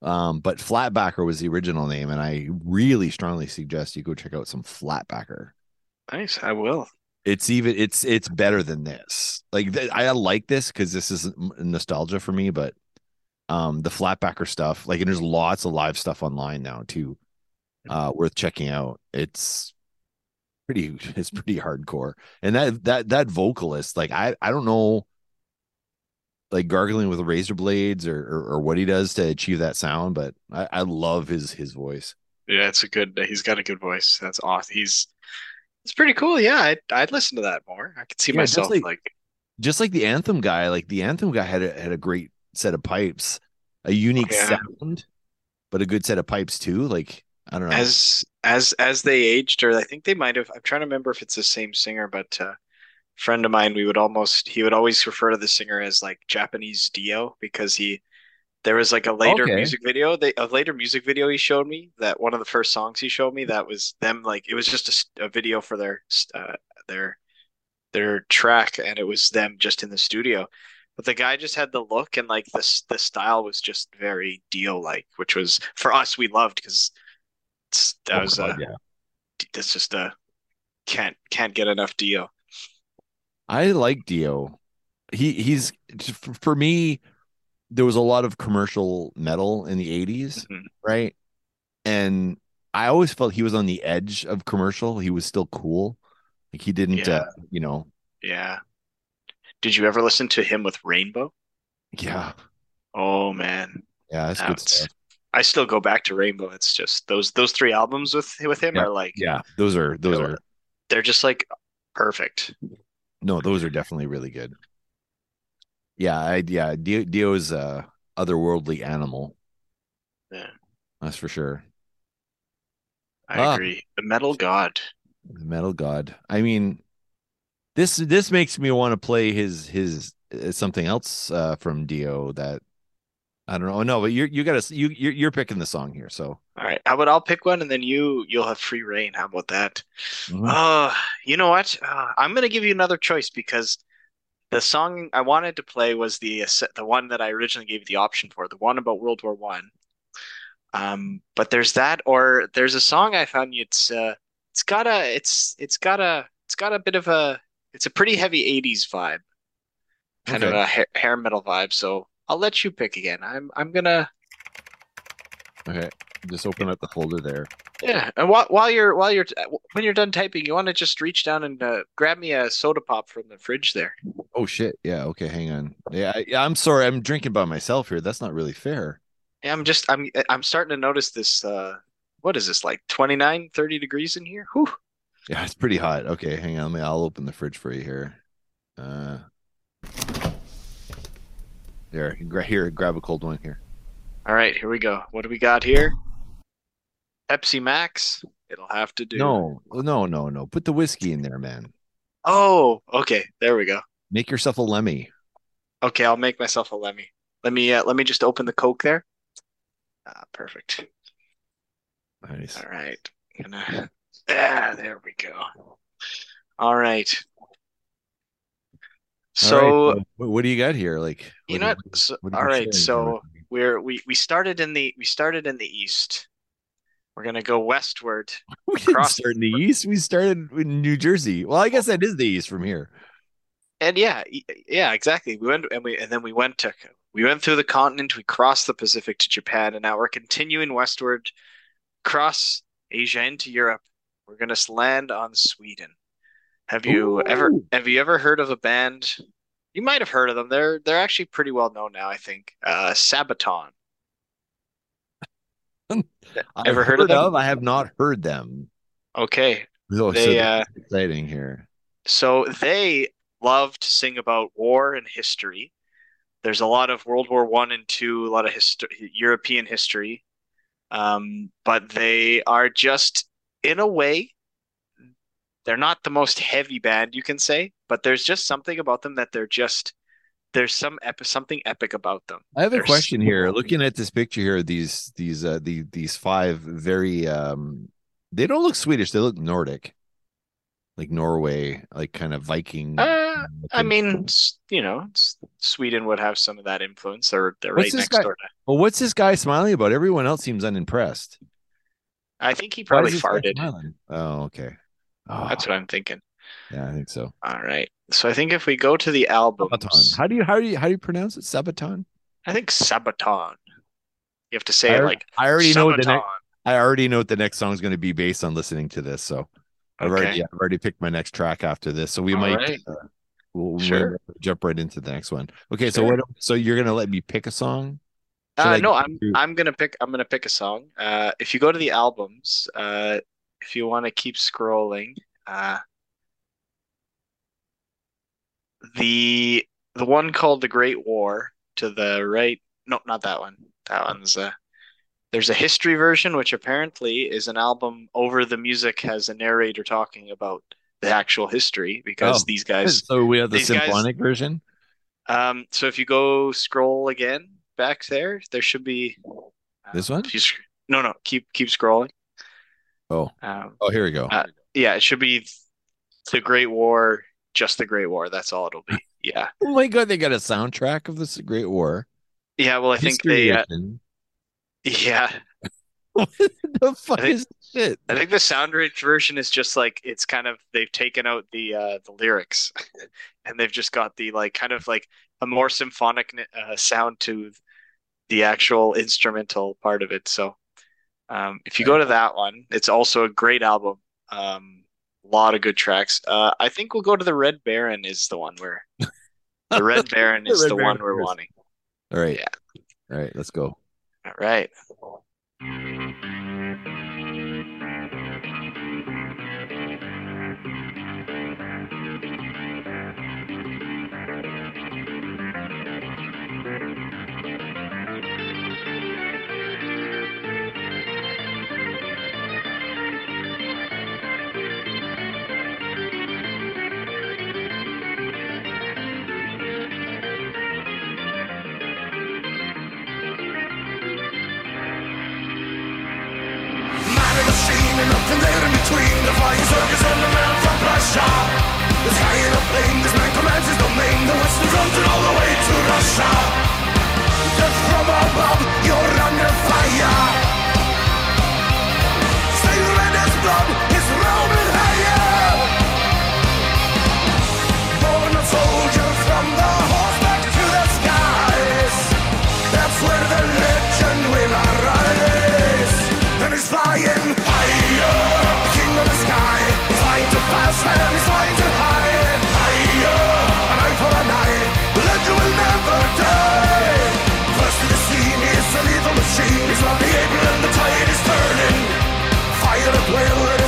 um but flatbacker was the original name and i really strongly suggest you go check out some flatbacker Nice, I will. It's even it's it's better than this like th- i like this because this is nostalgia for me but um the flatbacker stuff like and there's lots of live stuff online now too uh worth checking out it's pretty it's pretty hardcore and that that that vocalist like i i don't know like gargling with razor blades or or, or what he does to achieve that sound but i i love his his voice Yeah, it's a good. He's got a good voice. That's awesome. He's it's pretty cool. Yeah, I'd I'd listen to that more. I could see Yeah, just myself like- like just like the anthem guy like the anthem guy had a, had a great set of pipes a unique Yeah. sound but a good set of pipes too like i don't know as as as they aged, or I think they might have. I'm trying to remember if it's the same singer, but uh, friend of mine, we would almost he would always refer to the singer as like Japanese Dio because he there was like a later Okay. music video they a later music video he showed me that one of the first songs he showed me that was them like it was just a video for their uh, their their track and it was them just in the studio but the guy just had the look and like this the style was just very Dio like which was for us we loved because that Oh, was God, uh, yeah that's just uh can't can't get enough Dio. i like dio he he's for me there was a lot of commercial metal in the 80s Mhm. right and i always felt he was on the edge of commercial he was still cool like he didn't Yeah. uh, you know Yeah. Did you ever listen to him with Rainbow? yeah Oh man, yeah that's good stuff I still go back to Rainbow. It's just those those three albums with with him Yeah. are like yeah those are those Yeah. are they're just like perfect. No, those are definitely really good. Yeah, I yeah, Dio, Dio's a otherworldly animal. Yeah. That's for sure. I Ah. agree. The Metal God. The metal god. I mean, this this makes me want to play his his uh, something else uh, from Dio that I don't know. No, but you're you gotta you you're, you're picking the song here, so All right. How about I'll pick one and then you you'll have free reign. How about that? Mhm. Uh, you know what? Uh, I'm gonna give you another choice because the song I wanted to play was the the one that I originally gave you the option for, the one about World War One. Um, but there's that, or there's a song I found it's uh, it's got a it's it's got a it's got a bit of a it's a pretty heavy '80s vibe, kind of a hair, hair metal vibe. So I'll let you pick again. I'm I'm gonna okay. Just open up the folder there. Yeah, and while while you're while you're when you're done typing, you want to just reach down and uh, grab me a soda pop from the fridge there. Oh shit. Yeah, okay, hang on. Yeah, I, I'm sorry. I'm drinking by myself here. That's not really fair. Yeah, I'm just I'm I'm starting to notice this. Uh, what is this like 29, 30 degrees in here? Whew. Yeah, it's pretty hot. Okay, hang on. I'll open the fridge for you here. Uh, there, here, grab a cold one here. All right, here we go. What do we got here? Pepsi Max. It'll have to do. No, no, no, no. Put the whiskey in there, man. Oh, okay. There we go. Make yourself a lemmy. Okay, I'll make myself a lemmy. Let me uh, let me just open the Coke there. Ah, perfect. Nice. All right. Gonna ah, there we go. All right. So right, what, do you got here? Like, you know what? So, you right. So we're we we started in the we started in the east. We're gonna go westward. we didn't across- start in the east. We started in New Jersey. Well, I guess that is the east from here. And yeah, yeah, exactly. We went and we and then we went to we went through the continent, we crossed the Pacific to Japan, and now we're continuing westward, cross Asia into Europe. We're gonna land on Sweden. Have you ever have you ever heard of a band? You might have heard of them. They're they're actually pretty well known now, I think. Uh Sabaton. I've Ever heard of them? I have not heard them. Okay. Oh, so They uh exciting here. So they love to sing about war and history. There's a lot of World War One and Two, a lot of histo European history. Um, but they are just, in a way, they're not the most heavy band you can say, but there's just something about them that they're just there's some epi something epic about them. I have a question here. Looking at this picture here, these these uh the, these five very um they don't look Swedish, they look Nordic. Like Norway, like kind of Viking. Uh, I mean, you know, Sweden would have some of that influence. They're they're What's right next guy- door to. well, what's this guy smiling about? Everyone else seems unimpressed. I think he probably is this guy farted. Oh, okay. Oh, That's what I'm thinking. yeah, I think so. All right. So I think if we go to the albums, Sabaton. How do you how do you how do you pronounce it? Sabaton? I think Sabaton. You have to say I, it like I already know the next I already know what the next song is going to be based on listening to this. So I've Okay. already I've already picked my next track after this. So we All might right. uh, we'll, we Sure. jump right into the next one. Okay, so what? So you're gonna let me pick a song? Uh, no, I'm through- I'm gonna pick I'm gonna pick a song. Uh, if you go to the albums, uh, if you want to keep scrolling, uh, the the one called The Great War to the right. No, not that one. That one's uh. There's a history version, which apparently is an album over the music has a narrator talking about the actual history because Oh. these guys. So we have the these guys- symphonic version. Um, so if you go scroll again back there, there should be uh, This one? no, no, keep keep scrolling. Oh, Um, oh, here we go. Uh, yeah, it should be the Great War, just the Great War. That's all it'll be. Yeah, oh my god, they got a soundtrack of this Great War. yeah. Well, I think they, uh, yeah, what the fuck I think- is shit? I think the Soundrich version is just like it's kind of they've taken out the uh the lyrics, and they've just got the like kind of like a more symphonic uh, sound to the actual instrumental part of it. So, um, if you go to that one, it's also a great album. Um, lot of good tracks. Uh, I think we'll go to the Red Baron is the one where the Red Baron is Red the Baron one we're first. wanting. All right, Yeah. all right, let's go. All right. Flying circus and the man from Russia. The sky in a plane, this man commands his domain. The western front and all the way to Russia. Death from above, you're under fire. Stay red as blood, is Roman higher. Born a soldier from the horseback to the skies. That's where the legend will arise. And he's flying fast and. Higher, for will never die. First to the scene is lethal machine. He's April and the tide is turning. Fire and whale,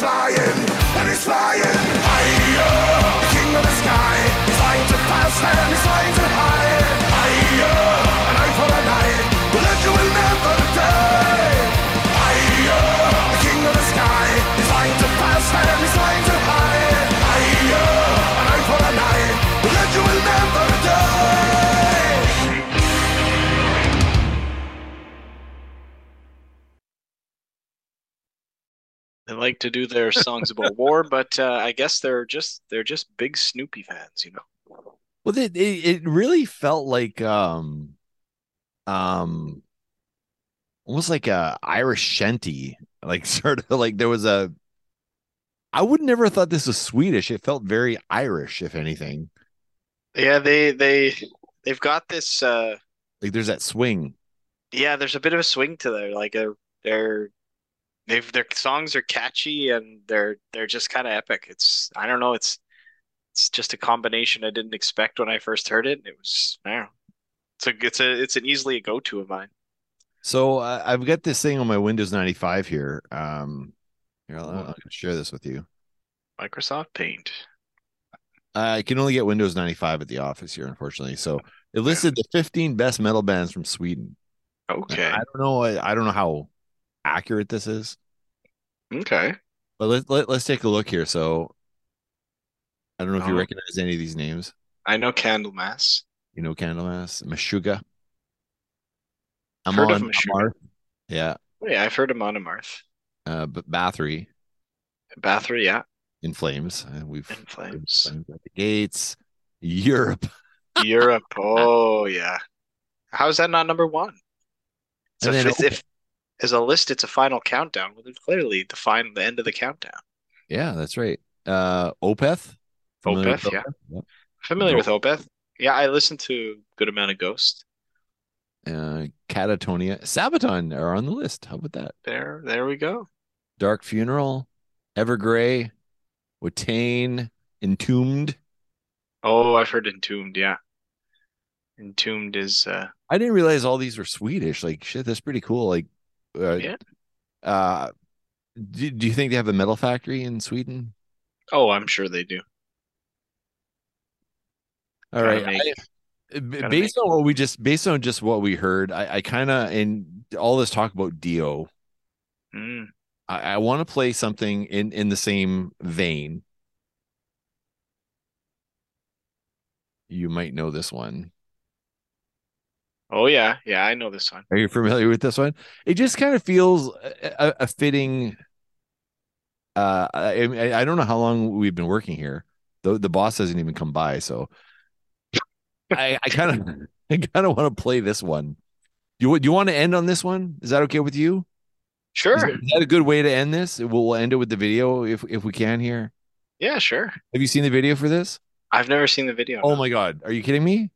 flying, and he's flying higher. The king of the sky, he's flying too fast and he's flying like to do their songs about war, but uh, I guess they're just they're just big Snoopy fans, you know. Well, it, it it really felt like um um almost like a Irish shanty, like sort of like there was a. I would never have thought this was Swedish. It felt very Irish, if anything. Yeah, they they they've got this. Uh, Like there's that swing. yeah, there's a bit of a swing to their like a they're they've their songs are catchy and they're they're just kind of epic. It's I don't know. It's it's just a combination I didn't expect when I first heard it. It was I don't know. It's a it's a it's an easily a go to of mine. So uh, I've got this thing on my Windows 95 here. Um, here, I'll, I'll share this with you. Microsoft Paint. I can only get Windows 95 at the office here, unfortunately. So it listed the 15 best metal bands from Sweden. Okay. I don't know. I, I don't know how accurate this is, Okay. but let, let let's take a look here. So I don't know if you Oh. recognize any of these names. I know Candlemass. You know, Candlemass, Meshuggah. I'm Heard of. Amarth. Yeah, Oh, yeah, I've heard of Amon Amarth. uh, but Bathory Bathory, yeah. in Flames. Uh, we've In Flames. Flames at the Gates, Europe. Europe. Oh yeah. How is that not number one? So if, it's- if as a list, it's a final countdown. Well, then clearly the final, the end of the countdown. Yeah, that's right. Uh, Opeth. Familiar Opeth, yeah. Yep. Familiar Go- with Opeth? Yeah, I listened to a good amount of Ghost. Uh, Katatonia, Sabaton are on the list. How about that? There, there we go. Dark Funeral, Evergrey, Watain, Entombed. Oh, I've heard Entombed. Yeah, Entombed is. uh I didn't realize all these were Swedish. Like shit, that's pretty cool. Like, uh, Yeah. Uh, do, do you think they have a metal factory in Sweden? Oh, I'm sure they do. All Gotta right. make- I- based on what we just based on just what we heard, I, I kind of in all this talk about Dio. Mm. I, I want to play something in in the same vein. You might know this one. Oh yeah, yeah, I know this one. Are you familiar with this one? It just kind of feels a, a- fitting. Uh, I, I don't know how long we've been working here. The the boss hasn't even come by, so I I kind of I kind of want to play this one. You do you want to end on this one? Is that okay with you? Is Sure. that, is that a good way to end this? We'll, we'll end it with the video if if we can here. Yeah, sure. Have you seen the video for this? I've never seen the video. Oh no. my god, are you kidding me?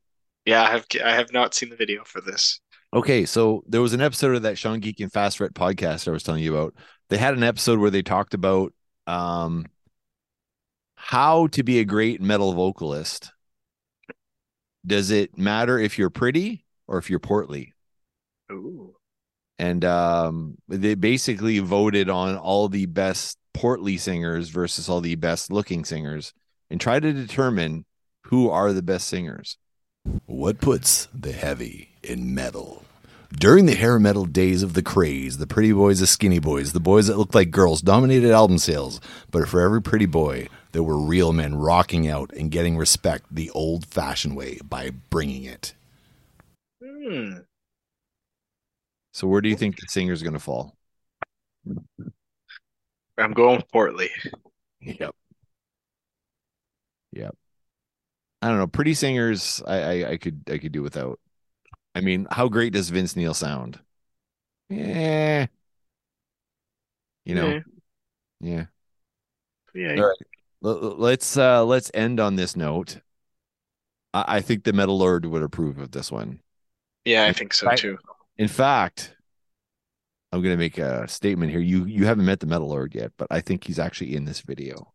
Yeah, I have. I have not seen the video for this. Okay, so there was an episode of that Sean Geek and Fast Fret podcast I was telling you about. They had an episode where they talked about um how to be a great metal vocalist. Does it matter if you're pretty or if you're portly? Ooh. And um they basically voted on all the best portly singers versus all the best looking singers and try to determine who are the best singers. What puts the heavy in metal? During the hair metal days of the craze, the pretty boys, the skinny boys, the boys that looked like girls dominated album sales. But for every pretty boy, there were real men rocking out and getting respect the old fashioned way by bringing it. Hmm. So where do you think the singer's going to fall? I'm going Portly. Yep. Yep. I don't know. Pretty singers, I, I I could I could do without. I mean, how great does Vince Neil sound? Yeah. You know, Yeah. yeah. Yeah. All right. L- Let's uh let's end on this note. I, I think the Metal Lord would approve of this one. Yeah, I think so too. In fact, I'm gonna make a statement here. You you haven't met the Metal Lord yet, but I think he's actually in this video.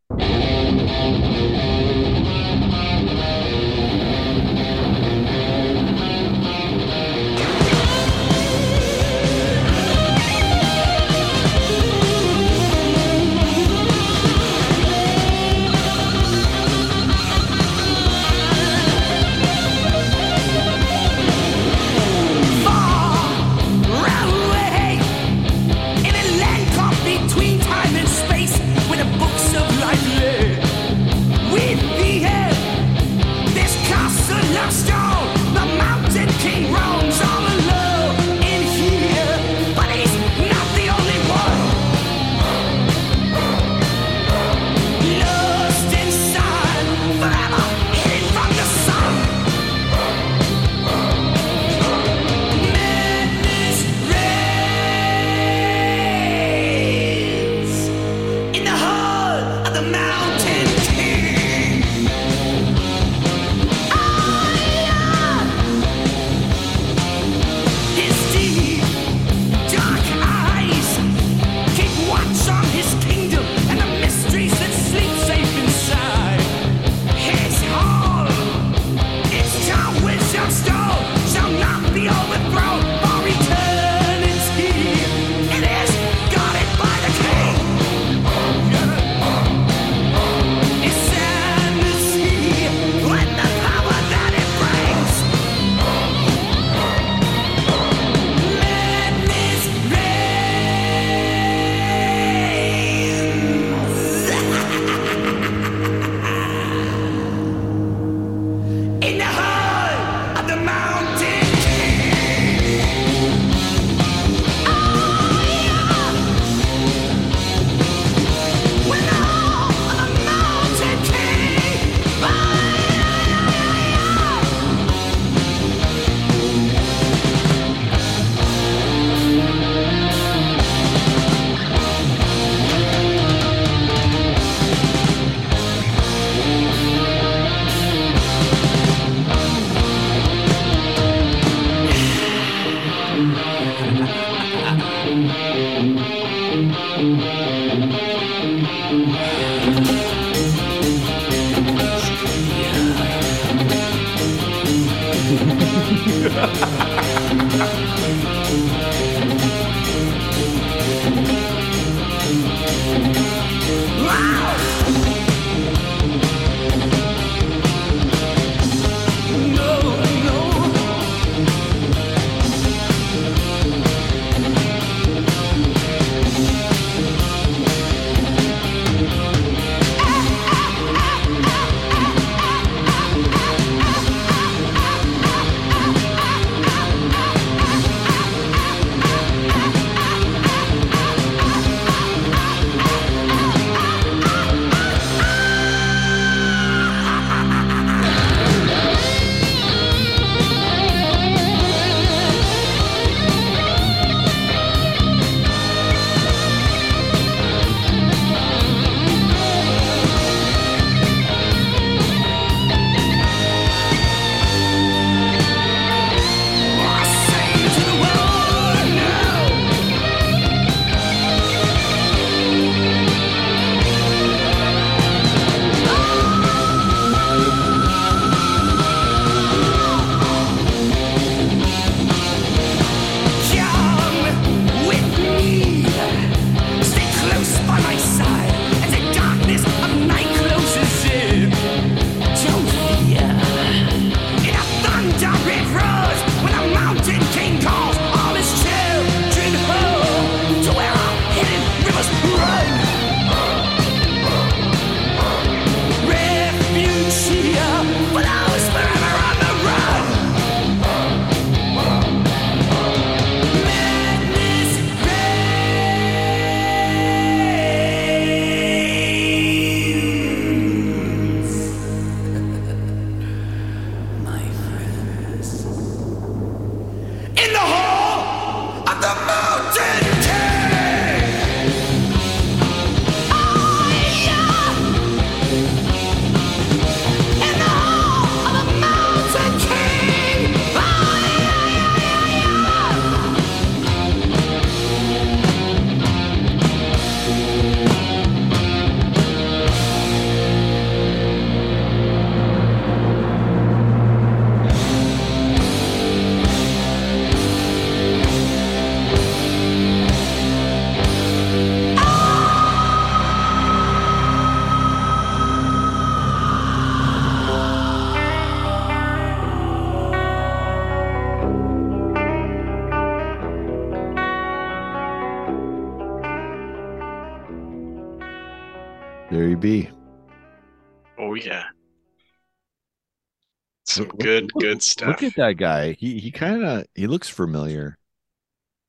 Good, look- stuff. Look at that guy. He he kind of he looks familiar.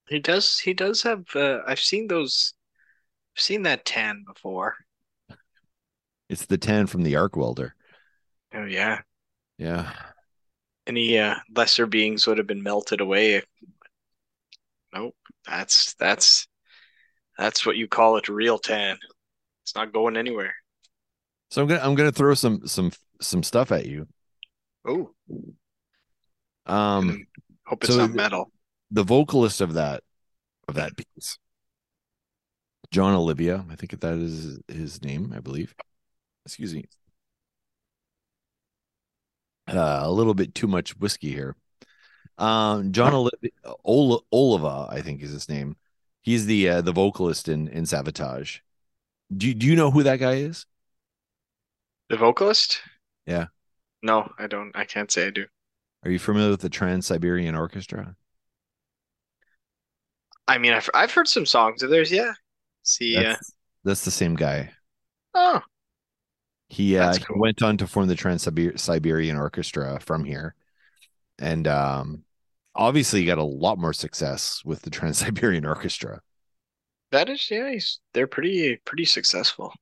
He does. He does have. Uh, I've seen those. I've seen that tan before. It's the tan from the arc welder. Oh yeah. Yeah. Any uh, lesser beings would have been melted away. Nope. That's that's that's what you call it real tan. It's not going anywhere. So I'm gonna I'm gonna throw some some some stuff at you. Oh, Um, hope it's so not metal. the vocalist of that of that piece, John Olivia, I think that is his name, I believe. Excuse me. Uh, a little bit too much whiskey here. Um, John Olivia, Ola, Oliva, I think is his name. He's the uh, the vocalist in in Savatage. Do do you know who that guy is? The vocalist? Yeah. No, I don't. I can't say I do. Are you familiar with the Trans Siberian Orchestra? I mean, I've I've heard some songs of theirs. Yeah. See, uh, That's, that's the same guy. oh, He uh, That's he went on to form the Trans Siberian Orchestra from here, and um, obviously got a lot more success with the Trans Siberian Orchestra. that is yeah. They're pretty pretty successful.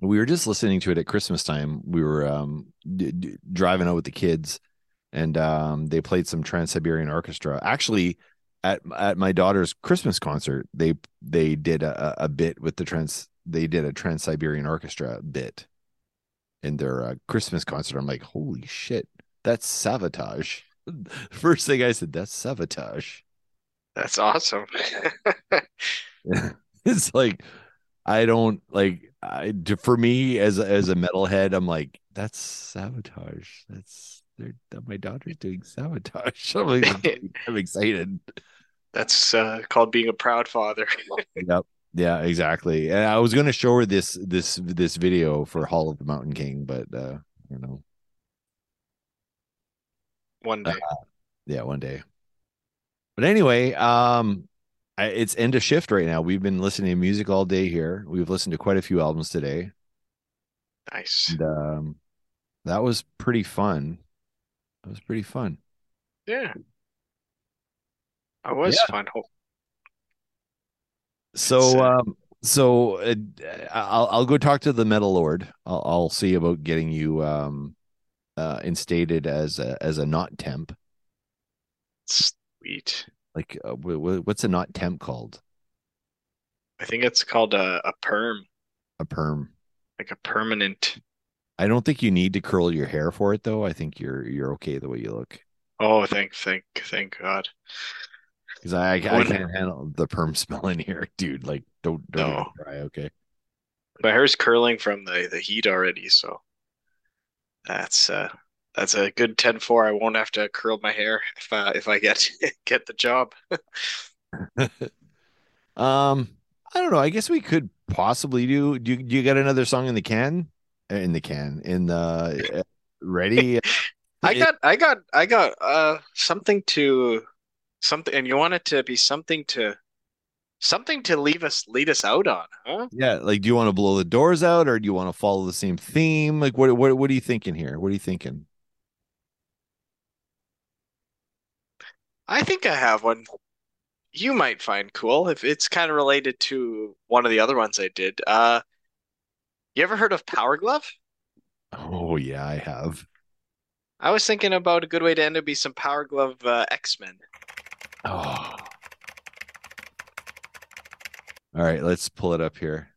We were just listening to it at Christmas time. We were um, d- d- driving out with the kids, and um, they played some Trans Siberian Orchestra. Actually, at at my daughter's Christmas concert, they they did a, a bit with the Trans. They did a Trans Siberian Orchestra bit in their uh, Christmas concert. I'm like, holy shit, that's Savatage. First thing I said, that's Savatage. That's awesome. it's like I don't like I for me as a- as a metalhead, I'm like that's Savatage. That's they're, that my daughter's doing Savatage. I'm, like, I'm excited. That's uh, called being a proud father. Yep. Yeah, exactly. And I was going to show her this this this video for Hall of the Mountain King, but uh, I don't know. One day. Yeah, one day. But anyway, um, I, it's end of shift right now. We've been listening to music all day here. We've listened to quite a few albums today. Nice. And, um, that was pretty fun. That was pretty fun. Yeah. I was Yeah. fun. So, uh, um, so uh, I'll I'll go talk to the Metal Lord. I'll I'll see about getting you um, uh, instated as a as a not temp. Sweet. Like, uh, wh- wh- what's a not temp called? I think it's called a, a perm, A perm. like a permanent. I don't think you need to curl your hair for it though. I think you're you're okay the way you look. Oh, thank, thank, thank God. Because I, I I can't handle the perm smell in here, dude. Like, don't don't No. try. Okay. My hair's curling from the, the heat already, so that's uh that's a good 10-4. I won't have to curl my hair if uh, if I get get the job. Um, I don't know. I guess we could possibly do. Do you, do you got another song in the can? In the can, in the uh, ready? I got I got I got uh something to something and you want it to be something to something to leave us lead us out on, huh? Yeah, like, do you want to blow the doors out, or do you want to follow the same theme? Like, what what what are you thinking here? What are you thinking? I think I have one you might find cool if it's kind of related to one of the other ones I did. Uh you ever heard of Powerglove? Oh yeah, I have. I was thinking about a good way to end it be some Powerglove uh, X-Men. Oh. All right, let's pull it up here.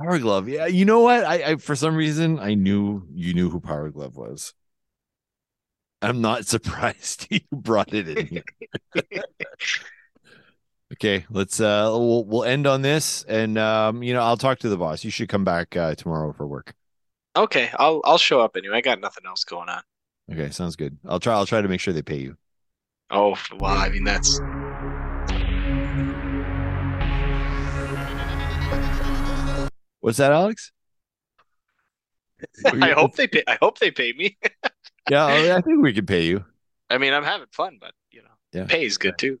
Powerglove. Yeah, you know what? I, I for some reason I knew you knew who Powerglove was. I'm not surprised you brought it in here. okay, let's uh we'll we'll end on this and um you know, I'll talk to the boss. You should come back uh tomorrow for work. Okay, I'll I'll show up anyway. I got nothing else going on. Okay, sounds good. I'll try I'll try to make sure they pay you. Oh, well, I mean that's What's that, Alex? I hope they pay I hope they pay me. Yeah, I think we can pay you. I mean, I'm having fun, but you know, Yeah. pay is good too.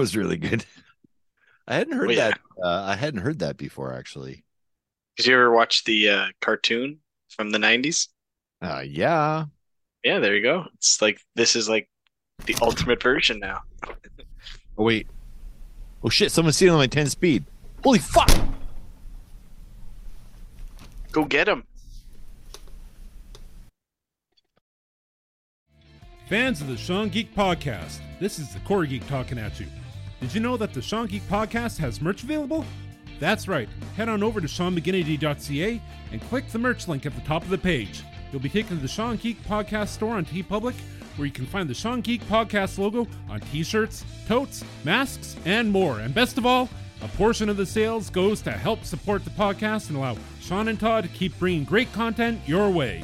Was really good. I hadn't heard Oh, yeah. that. Uh, I hadn't heard that before, actually. Did you ever watch the uh, cartoon from the 90s? Uh, yeah. Yeah, there you go. It's like this is like the ultimate version now. Oh wait. Oh shit! Someone's stealing my ten speed. Holy fuck! Go get him. Fans of the Sean Geek Podcast, this is the Core Geek talking at you. Did you know that the Sean Geek Podcast has merch available? That's right. Head on over to SeanMcGinity.ca and click the merch link at the top of the page. You'll be taken to the Sean Geek Podcast store on TeePublic, where you can find the Sean Geek Podcast logo on t-shirts, totes, masks, and more. And best of all, a portion of the sales goes to help support the podcast and allow Sean and Todd to keep bringing great content your way.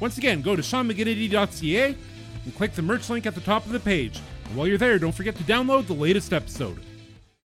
Once again, go to SeanMcGinity.ca and click the merch link at the top of the page. And while you're there, don't forget to download the latest episode.